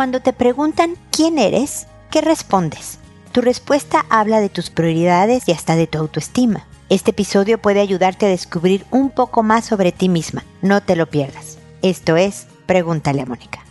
Cuando te preguntan quién eres, ¿qué respondes? Tu respuesta habla de tus prioridades y hasta de tu autoestima. Este episodio puede ayudarte a descubrir un poco más sobre ti misma. No te lo pierdas. Esto es Pregúntale a Mónica.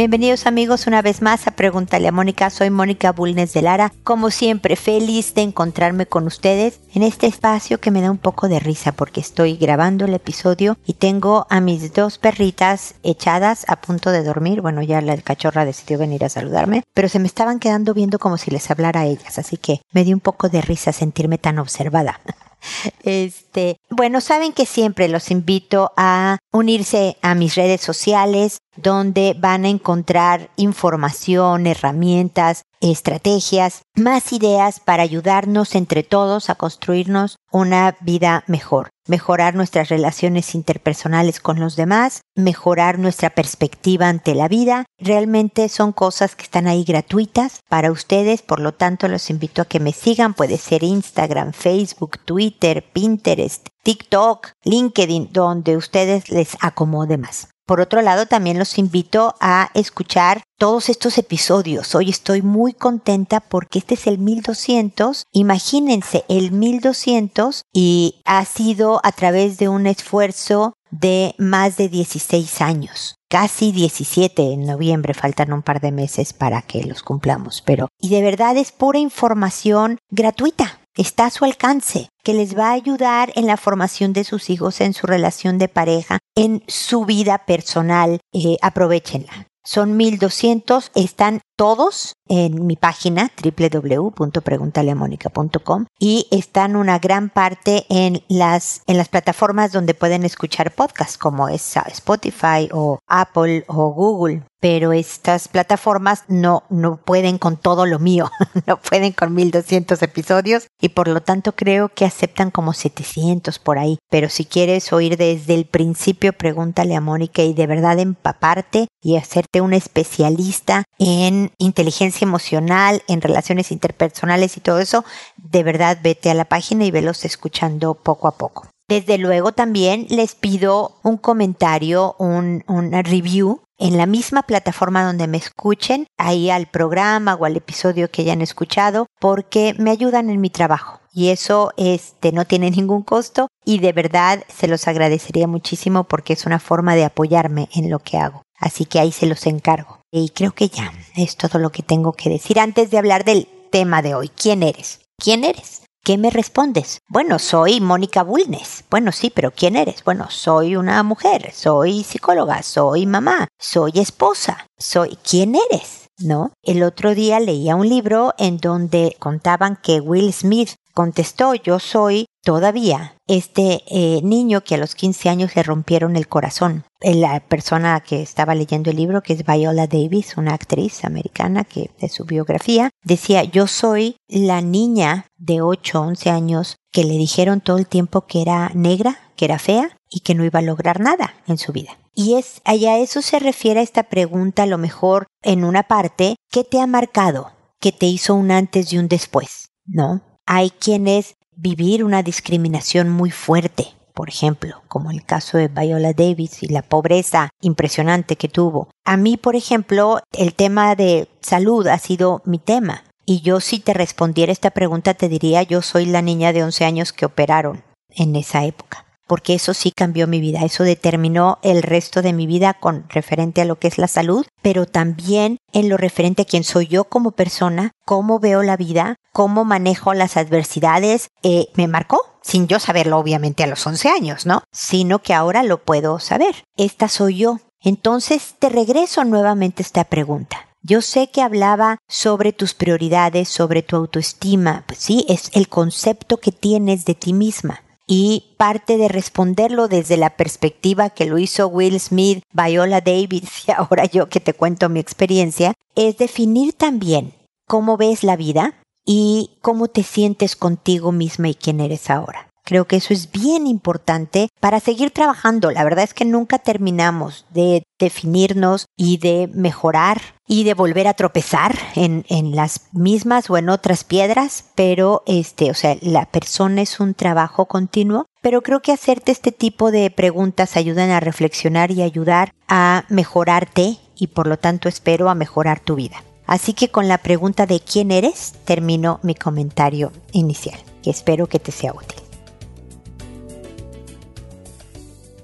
Bienvenidos amigos una vez más a Pregúntale a Mónica. Soy Mónica Bulnes de Lara. Como siempre, feliz de encontrarme con ustedes en este espacio que me da un poco de risa porque estoy grabando el episodio y tengo a mis dos perritas echadas a punto de dormir. Bueno, ya la cachorra decidió venir a saludarme, pero se me estaban quedando viendo como si les hablara a ellas, así que me dio un poco de risa sentirme tan observada. Este, bueno, saben que siempre los invito a unirse a mis redes sociales donde van a encontrar información, herramientas, estrategias, más ideas para ayudarnos entre todos a construirnos una vida mejor, mejorar nuestras relaciones interpersonales con los demás, mejorar nuestra perspectiva ante la vida. Realmente son cosas que están ahí gratuitas para ustedes, por lo tanto los invito a que me sigan, puede ser Instagram, Facebook, Twitter, Pinterest, TikTok, LinkedIn, donde ustedes les acomode más. Por otro lado, también los invito a escuchar todos estos episodios. Hoy estoy muy contenta porque este es el 1200. Imagínense, el 1200 y ha sido a través de un esfuerzo de más de 16 años. Casi 17 en noviembre, faltan un par de meses para que los cumplamos, pero y de verdad es pura información gratuita está a su alcance, que les va a ayudar en la formación de sus hijos, en su relación de pareja, en su vida personal. Eh, aprovechenla. Son 1200, están todos en mi página www.preguntaleamónica.com y están una gran parte en las, en las plataformas donde pueden escuchar podcasts como es Spotify o Apple o Google pero estas plataformas no, no pueden con todo lo mío, no pueden con 1200 episodios y por lo tanto creo que aceptan como 700 por ahí. Pero si quieres oír desde el principio, pregúntale a Mónica y de verdad empaparte y hacerte un especialista en inteligencia emocional, en relaciones interpersonales y todo eso, de verdad vete a la página y velos escuchando poco a poco. Desde luego también les pido un comentario, un, una review en la misma plataforma donde me escuchen, ahí al programa o al episodio que hayan escuchado, porque me ayudan en mi trabajo. Y eso este, no tiene ningún costo y de verdad se los agradecería muchísimo porque es una forma de apoyarme en lo que hago. Así que ahí se los encargo. Y creo que ya es todo lo que tengo que decir antes de hablar del tema de hoy. ¿Quién eres? ¿Quién eres? ¿Qué me respondes? Bueno, soy Mónica Bulnes. Bueno, sí, pero ¿quién eres? Bueno, soy una mujer, soy psicóloga, soy mamá, soy esposa, soy... ¿Quién eres? ¿No? El otro día leía un libro en donde contaban que Will Smith contestó, yo soy todavía este eh, niño que a los 15 años le rompieron el corazón. Eh, la persona que estaba leyendo el libro, que es Viola Davis, una actriz americana que de su biografía, decía, yo soy la niña de 8, 11 años que le dijeron todo el tiempo que era negra, que era fea y que no iba a lograr nada en su vida. Y es, allá eso se refiere a esta pregunta a lo mejor en una parte, ¿qué te ha marcado? ¿Qué te hizo un antes y un después? ¿No? Hay quienes vivir una discriminación muy fuerte, por ejemplo, como el caso de Viola Davis y la pobreza impresionante que tuvo. A mí, por ejemplo, el tema de salud ha sido mi tema. Y yo si te respondiera esta pregunta te diría yo soy la niña de 11 años que operaron en esa época porque eso sí cambió mi vida, eso determinó el resto de mi vida con referente a lo que es la salud, pero también en lo referente a quién soy yo como persona, cómo veo la vida, cómo manejo las adversidades, eh, me marcó sin yo saberlo obviamente a los 11 años, ¿no? Sino que ahora lo puedo saber. Esta soy yo. Entonces te regreso nuevamente esta pregunta. Yo sé que hablaba sobre tus prioridades, sobre tu autoestima. Pues sí, es el concepto que tienes de ti misma y parte de responderlo desde la perspectiva que lo hizo Will Smith, Viola Davis y ahora yo que te cuento mi experiencia, es definir también cómo ves la vida y cómo te sientes contigo misma y quién eres ahora Creo que eso es bien importante para seguir trabajando. La verdad es que nunca terminamos de definirnos y de mejorar y de volver a tropezar en, en, las mismas o en otras piedras, pero este, o sea, la persona es un trabajo continuo, pero creo que hacerte este tipo de preguntas ayudan a reflexionar y ayudar a mejorarte y por lo tanto espero a mejorar tu vida. Así que con la pregunta de quién eres termino mi comentario inicial, que espero que te sea útil.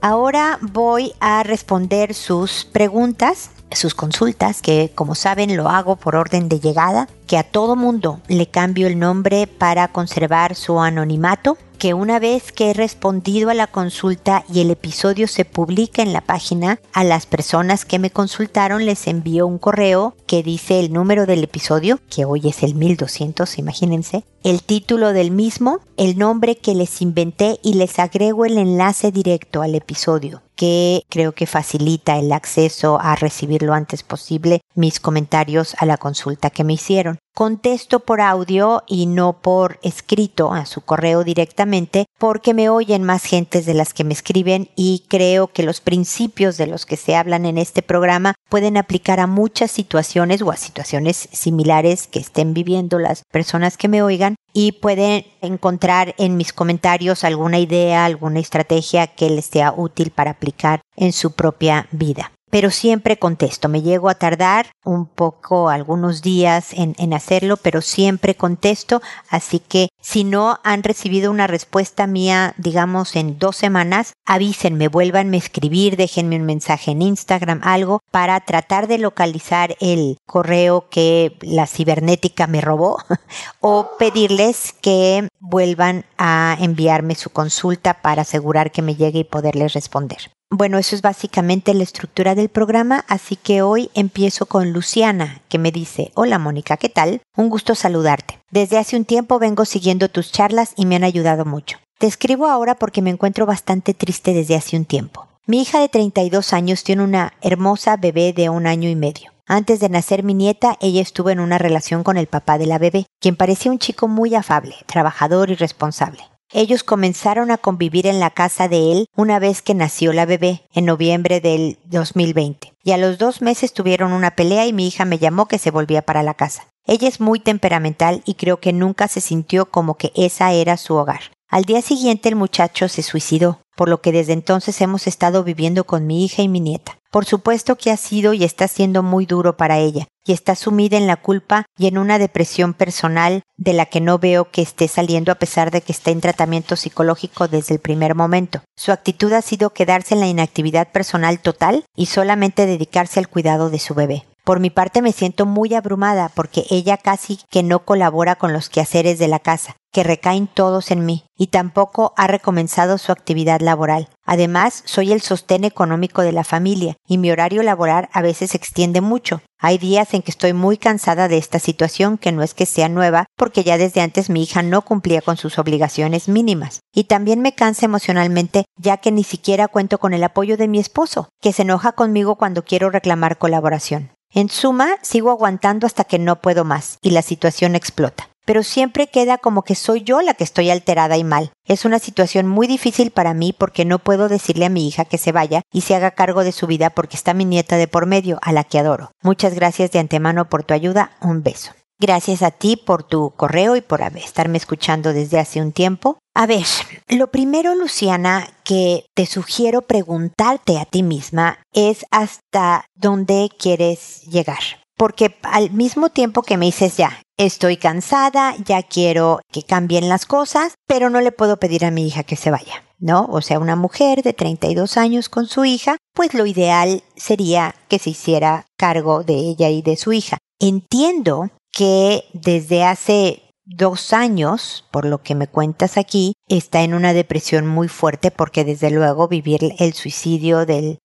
Ahora voy a responder sus preguntas, sus consultas, que como saben lo hago por orden de llegada, que a todo mundo le cambio el nombre para conservar su anonimato que una vez que he respondido a la consulta y el episodio se publica en la página, a las personas que me consultaron les envío un correo que dice el número del episodio, que hoy es el 1200, imagínense, el título del mismo, el nombre que les inventé y les agrego el enlace directo al episodio que creo que facilita el acceso a recibir lo antes posible mis comentarios a la consulta que me hicieron contesto por audio y no por escrito a su correo directamente porque me oyen más gentes de las que me escriben y creo que los principios de los que se hablan en este programa pueden aplicar a muchas situaciones o a situaciones similares que estén viviendo las personas que me oigan y pueden encontrar en mis comentarios alguna idea, alguna estrategia que les sea útil para aplicar en su propia vida pero siempre contesto. Me llego a tardar un poco, algunos días en, hacerlo, pero siempre contesto. Así que si no han recibido una respuesta mía, digamos, en dos semanas, avísenme, vuélvanme a escribir, déjenme un mensaje en Instagram, algo, para tratar de localizar el correo que la cibernética me robó o pedirles que vuelvan a enviarme su consulta para asegurar que me llegue y poderles responder. Bueno, eso es básicamente la estructura del programa, así que hoy empiezo con Luciana, que me dice, hola Mónica, ¿qué tal? Un gusto saludarte. Desde hace un tiempo vengo siguiendo tus charlas y me han ayudado mucho. Te escribo ahora porque me encuentro bastante triste desde hace un tiempo. Mi hija de 32 años tiene una hermosa bebé de un año y medio. Antes de nacer mi nieta, ella estuvo en una relación con el papá de la bebé, quien parecía un chico muy afable, trabajador y responsable. Ellos comenzaron a convivir en la casa de él una vez que nació la bebé, en noviembre del 2020. Y a los dos meses tuvieron una pelea y mi hija me llamó que se volvía para la casa. Ella es muy temperamental y creo que nunca se sintió como que esa era su hogar. Al día siguiente el muchacho se suicidó, por lo que desde entonces hemos estado viviendo con mi hija y mi nieta. Por supuesto que ha sido y está siendo muy duro para ella, y está sumida en la culpa y en una depresión personal de la que no veo que esté saliendo a pesar de que está en tratamiento psicológico desde el primer momento. Su actitud ha sido quedarse en la inactividad personal total y solamente dedicarse al cuidado de su bebé. Por mi parte me siento muy abrumada porque ella casi que no colabora con los quehaceres de la casa, que recaen todos en mí, y tampoco ha recomenzado su actividad laboral. Además, soy el sostén económico de la familia, y mi horario laboral a veces se extiende mucho. Hay días en que estoy muy cansada de esta situación, que no es que sea nueva, porque ya desde antes mi hija no cumplía con sus obligaciones mínimas. Y también me cansa emocionalmente, ya que ni siquiera cuento con el apoyo de mi esposo, que se enoja conmigo cuando quiero reclamar colaboración. En suma, sigo aguantando hasta que no puedo más y la situación explota. Pero siempre queda como que soy yo la que estoy alterada y mal. Es una situación muy difícil para mí porque no puedo decirle a mi hija que se vaya y se haga cargo de su vida porque está mi nieta de por medio, a la que adoro. Muchas gracias de antemano por tu ayuda. Un beso. Gracias a ti por tu correo y por estarme escuchando desde hace un tiempo. A ver, lo primero, Luciana, que te sugiero preguntarte a ti misma es hasta dónde quieres llegar. Porque al mismo tiempo que me dices ya, estoy cansada, ya quiero que cambien las cosas, pero no le puedo pedir a mi hija que se vaya, ¿no? O sea, una mujer de 32 años con su hija, pues lo ideal sería que se hiciera cargo de ella y de su hija. Entiendo que desde hace dos años, por lo que me cuentas aquí, está en una depresión muy fuerte porque desde luego vivir el suicidio de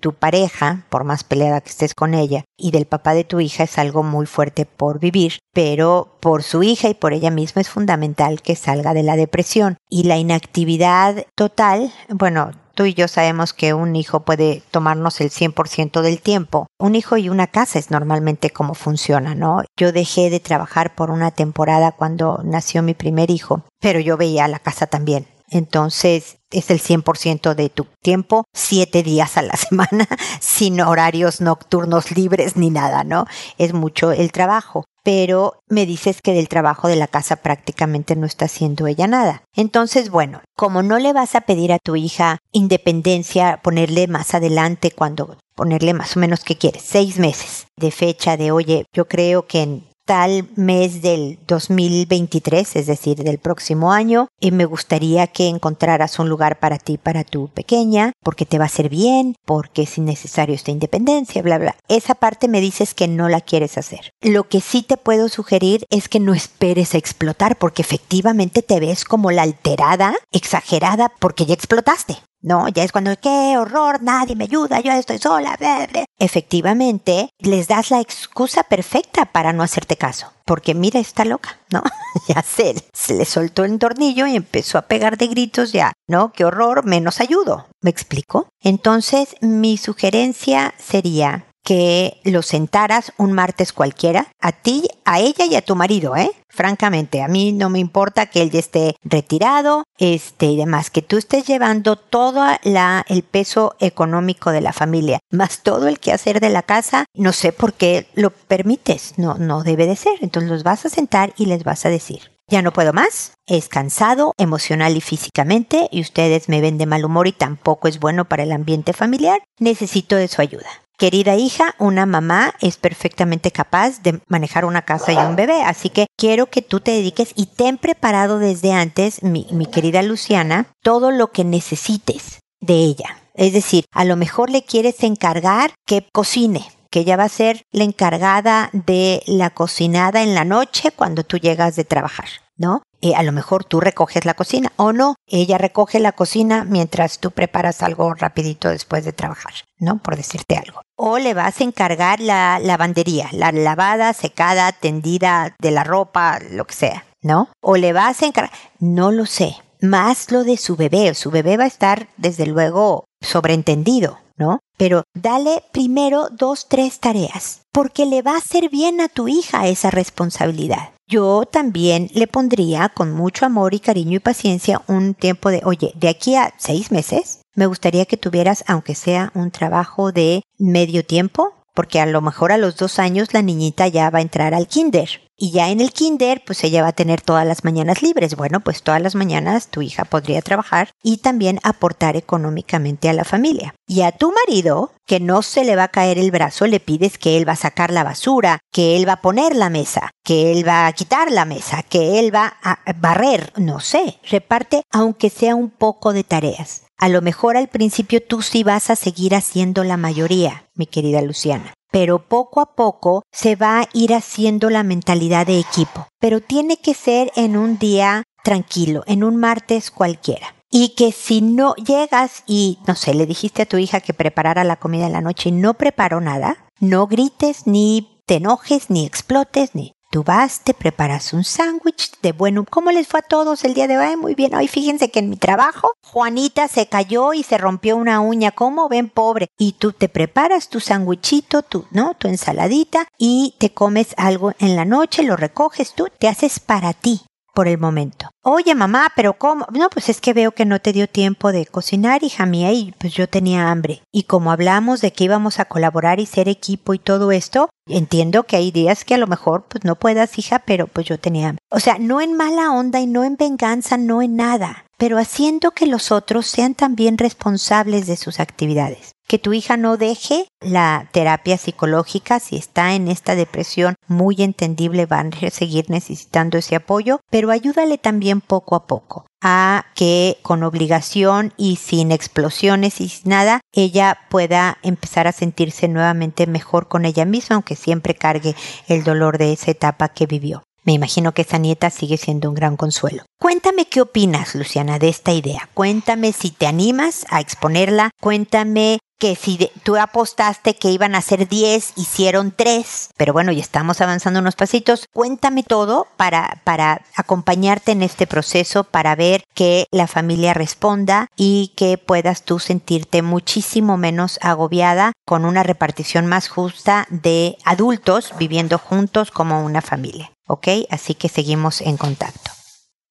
tu pareja, por más peleada que estés con ella, y del papá de tu hija es algo muy fuerte por vivir, pero por su hija y por ella misma es fundamental que salga de la depresión. Y la inactividad total, bueno, Tú y yo sabemos que un hijo puede tomarnos el 100% del tiempo. Un hijo y una casa es normalmente como funciona, ¿no? Yo dejé de trabajar por una temporada cuando nació mi primer hijo, pero yo veía la casa también. Entonces, es el 100% de tu tiempo, siete días a la semana, sin horarios nocturnos libres ni nada, ¿no? Es mucho el trabajo. Pero me dices que del trabajo de la casa prácticamente no está haciendo ella nada. Entonces, bueno, como no le vas a pedir a tu hija independencia, ponerle más adelante cuando ponerle más o menos que quieres, seis meses de fecha de, oye, yo creo que en tal mes del 2023, es decir, del próximo año, y me gustaría que encontraras un lugar para ti, para tu pequeña, porque te va a hacer bien, porque es innecesario esta independencia, bla, bla. Esa parte me dices que no la quieres hacer. Lo que sí te puedo sugerir es que no esperes a explotar, porque efectivamente te ves como la alterada, exagerada, porque ya explotaste. No, ya es cuando, qué horror, nadie me ayuda, yo estoy sola. Efectivamente, les das la excusa perfecta para no hacerte caso. Porque mira, está loca, ¿no? ya sé, se le soltó el tornillo y empezó a pegar de gritos ya, ¿no? Qué horror, menos ayudo. ¿Me explico? Entonces, mi sugerencia sería que lo sentaras un martes cualquiera, a ti, a ella y a tu marido, ¿eh? Francamente, a mí no me importa que él ya esté retirado, este y demás, que tú estés llevando todo la, el peso económico de la familia, más todo el quehacer de la casa, no sé por qué lo permites, no, no debe de ser. Entonces los vas a sentar y les vas a decir, ya no puedo más, es cansado emocional y físicamente y ustedes me ven de mal humor y tampoco es bueno para el ambiente familiar, necesito de su ayuda. Querida hija, una mamá es perfectamente capaz de manejar una casa y un bebé, así que quiero que tú te dediques y ten preparado desde antes, mi, mi querida Luciana, todo lo que necesites de ella. Es decir, a lo mejor le quieres encargar que cocine, que ella va a ser la encargada de la cocinada en la noche cuando tú llegas de trabajar, ¿no? Eh, a lo mejor tú recoges la cocina o no, ella recoge la cocina mientras tú preparas algo rapidito después de trabajar, ¿no? Por decirte algo. O le vas a encargar la lavandería, la lavada, secada, tendida de la ropa, lo que sea, ¿no? O le vas a encargar, no lo sé, más lo de su bebé, su bebé va a estar desde luego sobreentendido, ¿no? Pero dale primero dos, tres tareas, porque le va a hacer bien a tu hija esa responsabilidad yo también le pondría con mucho amor y cariño y paciencia un tiempo de, oye, de aquí a seis meses, me gustaría que tuvieras, aunque sea un trabajo de medio tiempo, porque a lo mejor a los dos años la niñita ya va a entrar al kinder. Y ya en el kinder, pues ella va a tener todas las mañanas libres. Bueno, pues todas las mañanas tu hija podría trabajar y también aportar económicamente a la familia. Y a tu marido, que no se le va a caer el brazo, le pides que él va a sacar la basura, que él va a poner la mesa, que él va a quitar la mesa, que él va a barrer, no sé, reparte aunque sea un poco de tareas. A lo mejor al principio tú sí vas a seguir haciendo la mayoría, mi querida Luciana pero poco a poco se va a ir haciendo la mentalidad de equipo. Pero tiene que ser en un día tranquilo, en un martes cualquiera. Y que si no llegas y, no sé, le dijiste a tu hija que preparara la comida en la noche y no preparó nada, no grites, ni te enojes, ni explotes, ni Tú vas, te preparas un sándwich de bueno. ¿Cómo les fue a todos el día de hoy? Muy bien. Hoy fíjense que en mi trabajo Juanita se cayó y se rompió una uña. ¿Cómo ven, pobre? Y tú te preparas tu sándwichito, tu, ¿no? Tu ensaladita y te comes algo en la noche, lo recoges tú, te haces para ti por el momento. Oye, mamá, pero ¿cómo? No, pues es que veo que no te dio tiempo de cocinar, hija mía, y pues yo tenía hambre. Y como hablamos de que íbamos a colaborar y ser equipo y todo esto, entiendo que hay días que a lo mejor pues no puedas, hija, pero pues yo tenía. O sea, no en mala onda y no en venganza, no en nada, pero haciendo que los otros sean también responsables de sus actividades que tu hija no deje la terapia psicológica si está en esta depresión muy entendible van a seguir necesitando ese apoyo pero ayúdale también poco a poco a que con obligación y sin explosiones y sin nada ella pueda empezar a sentirse nuevamente mejor con ella misma aunque siempre cargue el dolor de esa etapa que vivió. Me imagino que esa nieta sigue siendo un gran consuelo. Cuéntame qué opinas, Luciana, de esta idea. Cuéntame si te animas a exponerla. Cuéntame que si tú apostaste que iban a ser 10, hicieron 3, pero bueno, ya estamos avanzando unos pasitos. Cuéntame todo para, para acompañarte en este proceso, para ver que la familia responda y que puedas tú sentirte muchísimo menos agobiada con una repartición más justa de adultos viviendo juntos como una familia. ¿Ok? Así que seguimos en contacto.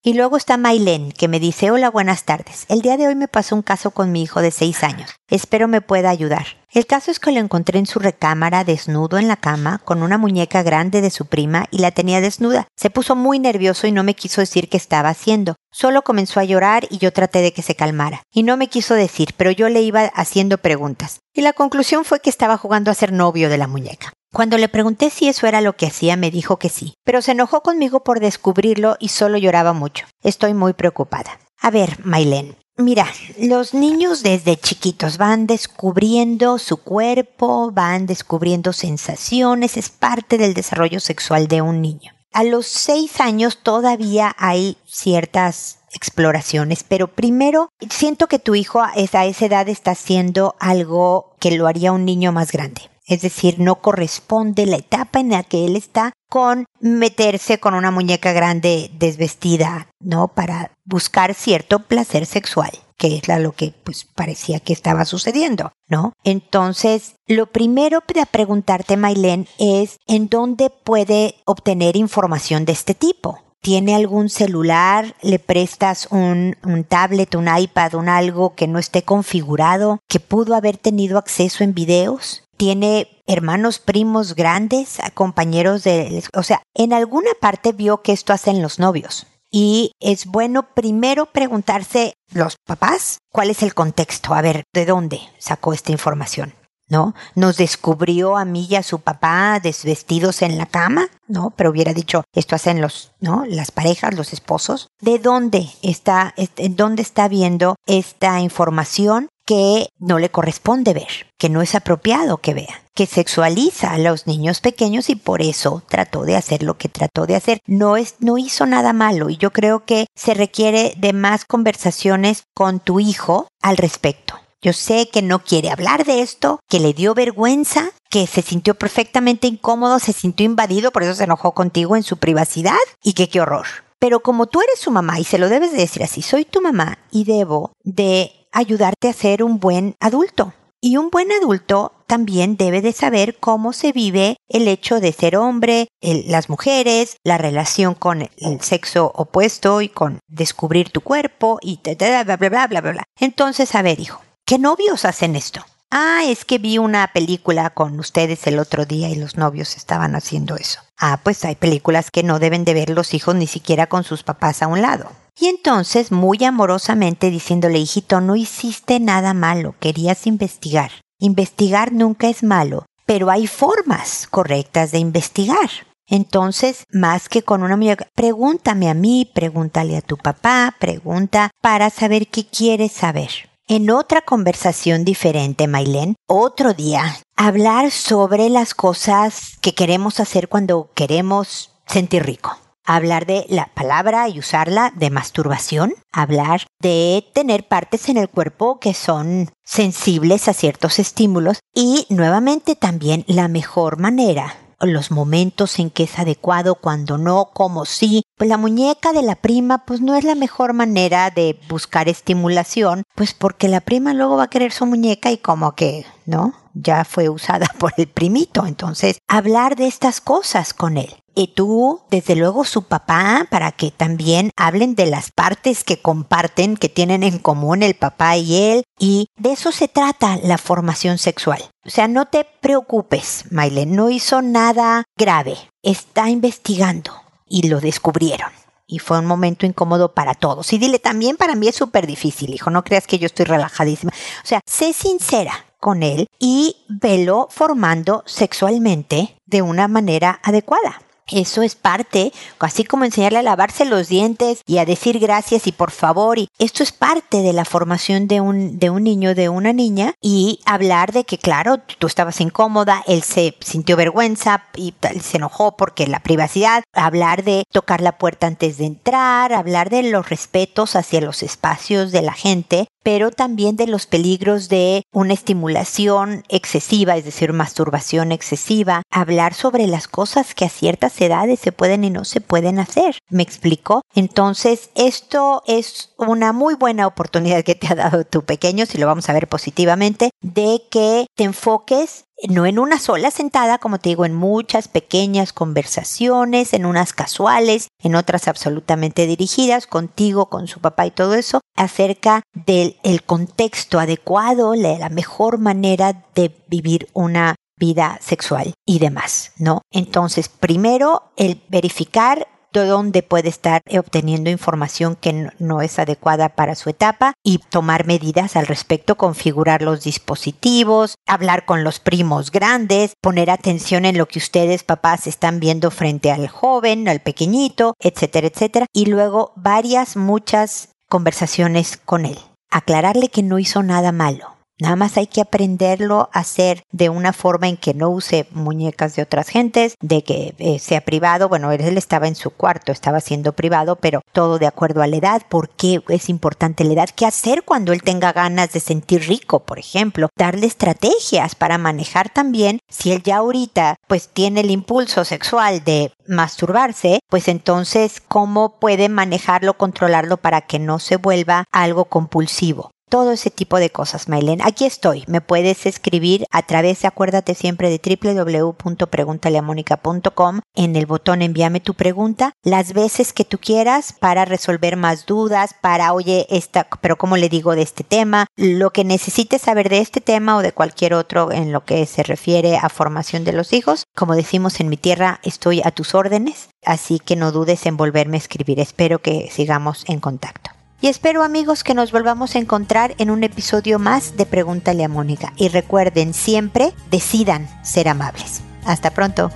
Y luego está Mailén, que me dice, hola, buenas tardes. El día de hoy me pasó un caso con mi hijo de seis años. Espero me pueda ayudar. El caso es que lo encontré en su recámara desnudo en la cama con una muñeca grande de su prima y la tenía desnuda. Se puso muy nervioso y no me quiso decir qué estaba haciendo. Solo comenzó a llorar y yo traté de que se calmara. Y no me quiso decir, pero yo le iba haciendo preguntas. Y la conclusión fue que estaba jugando a ser novio de la muñeca. Cuando le pregunté si eso era lo que hacía, me dijo que sí, pero se enojó conmigo por descubrirlo y solo lloraba mucho. Estoy muy preocupada. A ver, Mailen, Mira, los niños desde chiquitos van descubriendo su cuerpo, van descubriendo sensaciones, es parte del desarrollo sexual de un niño. A los seis años todavía hay ciertas exploraciones, pero primero siento que tu hijo a esa edad está haciendo algo que lo haría un niño más grande. Es decir, no corresponde la etapa en la que él está con meterse con una muñeca grande desvestida, ¿no? Para buscar cierto placer sexual que es lo que pues parecía que estaba sucediendo, ¿no? Entonces, lo primero para preguntarte, Mailén, es en dónde puede obtener información de este tipo. ¿Tiene algún celular? ¿Le prestas un, un, tablet, un iPad, un algo que no esté configurado, que pudo haber tenido acceso en videos? Tiene hermanos primos grandes, compañeros de... O sea, en alguna parte vio que esto hacen los novios. Y es bueno primero preguntarse los papás cuál es el contexto, a ver, ¿de dónde sacó esta información? ¿No? Nos descubrió a mí y a su papá desvestidos en la cama, ¿no? Pero hubiera dicho, esto hacen los, ¿no? Las parejas, los esposos. ¿De dónde está, dónde está viendo esta información? que no le corresponde ver, que no es apropiado que vea, que sexualiza a los niños pequeños y por eso trató de hacer lo que trató de hacer. No es, no hizo nada malo y yo creo que se requiere de más conversaciones con tu hijo al respecto. Yo sé que no quiere hablar de esto, que le dio vergüenza, que se sintió perfectamente incómodo, se sintió invadido, por eso se enojó contigo en su privacidad y que qué horror. Pero como tú eres su mamá y se lo debes de decir así, soy tu mamá y debo de ayudarte a ser un buen adulto. Y un buen adulto también debe de saber cómo se vive el hecho de ser hombre, las mujeres, la relación con el sexo opuesto y con descubrir tu cuerpo y bla, bla, bla, bla, bla, bla. Entonces, a ver, hijo, ¿qué novios hacen esto? Ah, es que vi una película con ustedes el otro día y los novios estaban haciendo eso. Ah, pues hay películas que no deben de ver los hijos ni siquiera con sus papás a un lado. Y entonces, muy amorosamente diciéndole, hijito, no hiciste nada malo, querías investigar. Investigar nunca es malo, pero hay formas correctas de investigar. Entonces, más que con una amiga, pregúntame a mí, pregúntale a tu papá, pregunta para saber qué quieres saber. En otra conversación diferente, Mailén, otro día, hablar sobre las cosas que queremos hacer cuando queremos sentir rico hablar de la palabra y usarla de masturbación, hablar de tener partes en el cuerpo que son sensibles a ciertos estímulos y nuevamente también la mejor manera los momentos en que es adecuado, cuando no, como sí. Pues la muñeca de la prima, pues no es la mejor manera de buscar estimulación, pues porque la prima luego va a querer su muñeca y como que, ¿no? Ya fue usada por el primito. Entonces, hablar de estas cosas con él y tú, desde luego su papá, para que también hablen de las partes que comparten, que tienen en común el papá y él, y de eso se trata la formación sexual. O sea, no te preocupes, Maile, no hizo nada grave, está investigando y lo descubrieron. Y fue un momento incómodo para todos. Y dile, también para mí es súper difícil, hijo, no creas que yo estoy relajadísima. O sea, sé sincera con él y velo formando sexualmente de una manera adecuada. Eso es parte, así como enseñarle a lavarse los dientes y a decir gracias y por favor. Y esto es parte de la formación de un, de un niño, de una niña. Y hablar de que, claro, tú estabas incómoda, él se sintió vergüenza y se enojó porque la privacidad. Hablar de tocar la puerta antes de entrar, hablar de los respetos hacia los espacios de la gente pero también de los peligros de una estimulación excesiva, es decir, masturbación excesiva, hablar sobre las cosas que a ciertas edades se pueden y no se pueden hacer. ¿Me explico? Entonces, esto es una muy buena oportunidad que te ha dado tu pequeño, si lo vamos a ver positivamente, de que te enfoques no en una sola sentada, como te digo, en muchas pequeñas conversaciones, en unas casuales, en otras absolutamente dirigidas contigo, con su papá y todo eso, acerca del el contexto adecuado, la mejor manera de vivir una vida sexual y demás, ¿no? Entonces, primero, el verificar dónde puede estar obteniendo información que no es adecuada para su etapa y tomar medidas al respecto, configurar los dispositivos, hablar con los primos grandes, poner atención en lo que ustedes papás están viendo frente al joven, al pequeñito, etcétera, etcétera, y luego varias, muchas conversaciones con él. Aclararle que no hizo nada malo, Nada más hay que aprenderlo a hacer de una forma en que no use muñecas de otras gentes, de que eh, sea privado. Bueno, él estaba en su cuarto, estaba siendo privado, pero todo de acuerdo a la edad. ¿Por qué es importante la edad? ¿Qué hacer cuando él tenga ganas de sentir rico, por ejemplo? Darle estrategias para manejar también si él ya ahorita pues tiene el impulso sexual de masturbarse, pues entonces cómo puede manejarlo, controlarlo para que no se vuelva algo compulsivo todo ese tipo de cosas, Mailen. Aquí estoy. Me puedes escribir a través, acuérdate siempre, de www.preguntaleamónica.com en el botón envíame tu pregunta las veces que tú quieras para resolver más dudas, para, oye, esta, pero ¿cómo le digo de este tema? Lo que necesites saber de este tema o de cualquier otro en lo que se refiere a formación de los hijos. Como decimos en mi tierra, estoy a tus órdenes, así que no dudes en volverme a escribir. Espero que sigamos en contacto. Y espero amigos que nos volvamos a encontrar en un episodio más de Pregúntale a Mónica. Y recuerden siempre, decidan ser amables. Hasta pronto.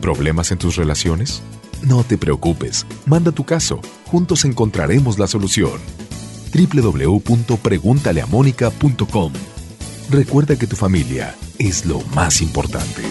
¿Problemas en tus relaciones? No te preocupes, manda tu caso, juntos encontraremos la solución. www.preguntaleamónica.com Recuerda que tu familia es lo más importante.